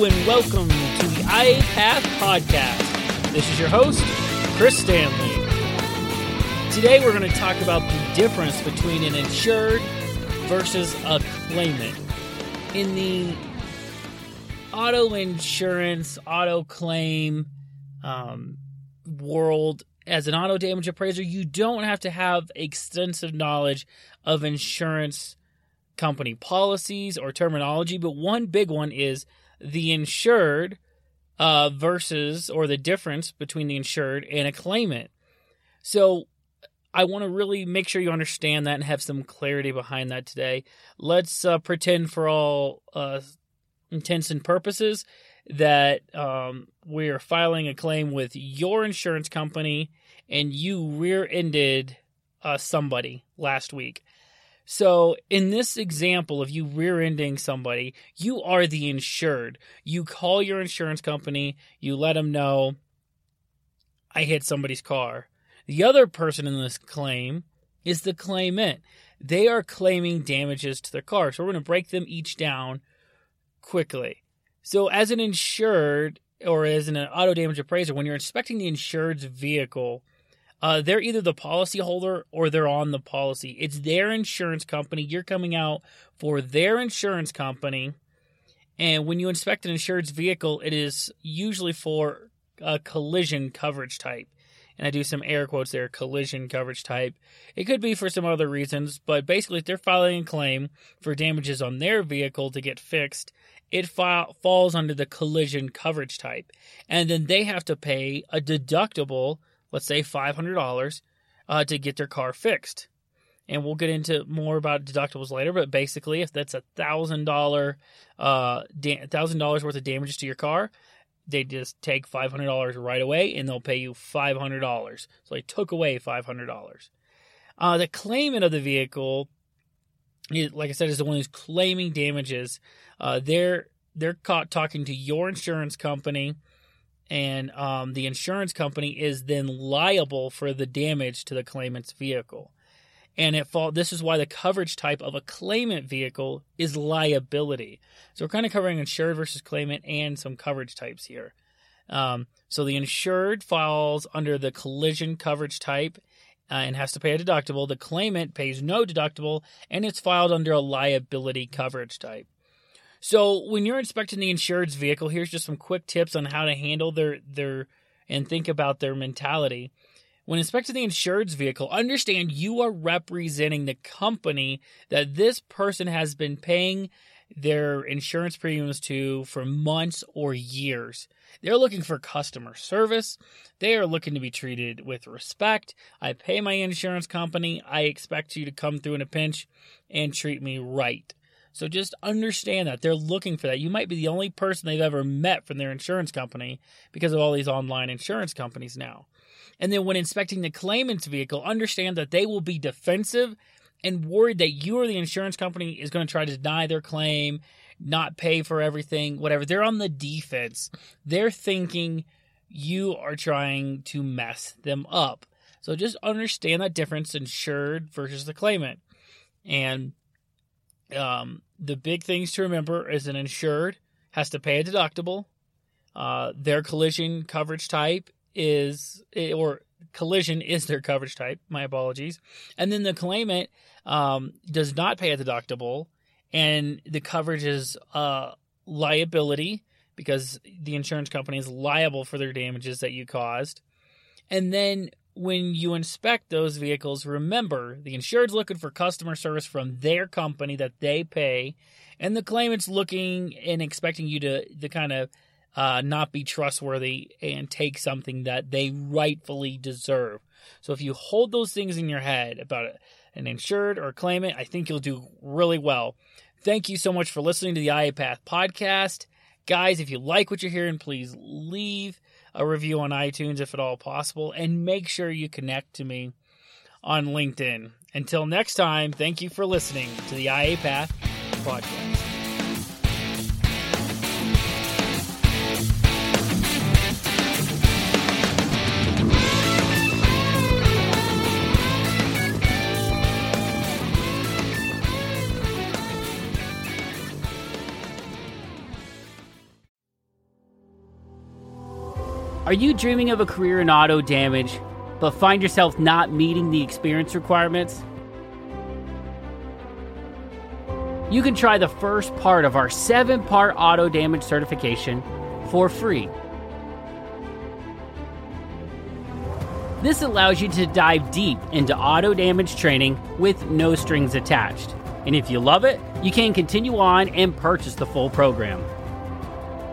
And welcome to the IA Path Podcast. This is your host, Chris Stanley. Today we're going to talk about the difference between an insured versus a claimant. In the auto insurance, auto claim um, world, as an auto damage appraiser, you don't have to have extensive knowledge of insurance company policies or terminology, but one big one is the insured uh, versus or the difference between the insured and a claimant. So I want to really make sure you understand that and have some clarity behind that today. Let's uh, pretend for all uh, intents and purposes that um, we're filing a claim with your insurance company and you rear ended uh, somebody last week. So, in this example of you rear ending somebody, you are the insured. You call your insurance company, you let them know, I hit somebody's car. The other person in this claim is the claimant. They are claiming damages to their car. So, we're going to break them each down quickly. So, as an insured or as an auto damage appraiser, when you're inspecting the insured's vehicle, uh, they're either the policy holder or they're on the policy. It's their insurance company. You're coming out for their insurance company. And when you inspect an insured's vehicle, it is usually for a collision coverage type. And I do some air quotes there collision coverage type. It could be for some other reasons, but basically, if they're filing a claim for damages on their vehicle to get fixed, it fa- falls under the collision coverage type. And then they have to pay a deductible let's say $500 uh, to get their car fixed. And we'll get into more about deductibles later, but basically, if that's a thousand dollar, uh, thousand dollars worth of damages to your car, they just take five hundred dollars right away, and they'll pay you five hundred dollars. So they took away five hundred dollars. Uh, the claimant of the vehicle, like I said, is the one who's claiming damages. Uh, they're they're caught talking to your insurance company and um, the insurance company is then liable for the damage to the claimant's vehicle. And it fall, this is why the coverage type of a claimant vehicle is liability. So we're kind of covering insured versus claimant and some coverage types here. Um, so the insured falls under the collision coverage type uh, and has to pay a deductible. The claimant pays no deductible and it's filed under a liability coverage type. So when you're inspecting the insured's vehicle, here's just some quick tips on how to handle their their and think about their mentality. When inspecting the insured's vehicle, understand you are representing the company that this person has been paying their insurance premiums to for months or years. They're looking for customer service. They are looking to be treated with respect. I pay my insurance company. I expect you to come through in a pinch and treat me right. So just understand that they're looking for that. You might be the only person they've ever met from their insurance company because of all these online insurance companies now. And then when inspecting the claimant's vehicle, understand that they will be defensive and worried that you or the insurance company is going to try to deny their claim, not pay for everything, whatever. They're on the defense. They're thinking you are trying to mess them up. So just understand that difference insured versus the claimant. And um, the big things to remember is an insured has to pay a deductible. Uh, their collision coverage type is, or collision is their coverage type. My apologies. And then the claimant um, does not pay a deductible, and the coverage is uh, liability because the insurance company is liable for their damages that you caused. And then when you inspect those vehicles, remember the insured's looking for customer service from their company that they pay, and the claimant's looking and expecting you to, to kind of uh, not be trustworthy and take something that they rightfully deserve. So if you hold those things in your head about an insured or claimant, I think you'll do really well. Thank you so much for listening to the IA Path podcast. Guys, if you like what you're hearing, please leave a review on iTunes if at all possible, and make sure you connect to me on LinkedIn. Until next time, thank you for listening to the IA Path podcast. Are you dreaming of a career in auto damage, but find yourself not meeting the experience requirements? You can try the first part of our seven part auto damage certification for free. This allows you to dive deep into auto damage training with no strings attached. And if you love it, you can continue on and purchase the full program.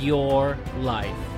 your life.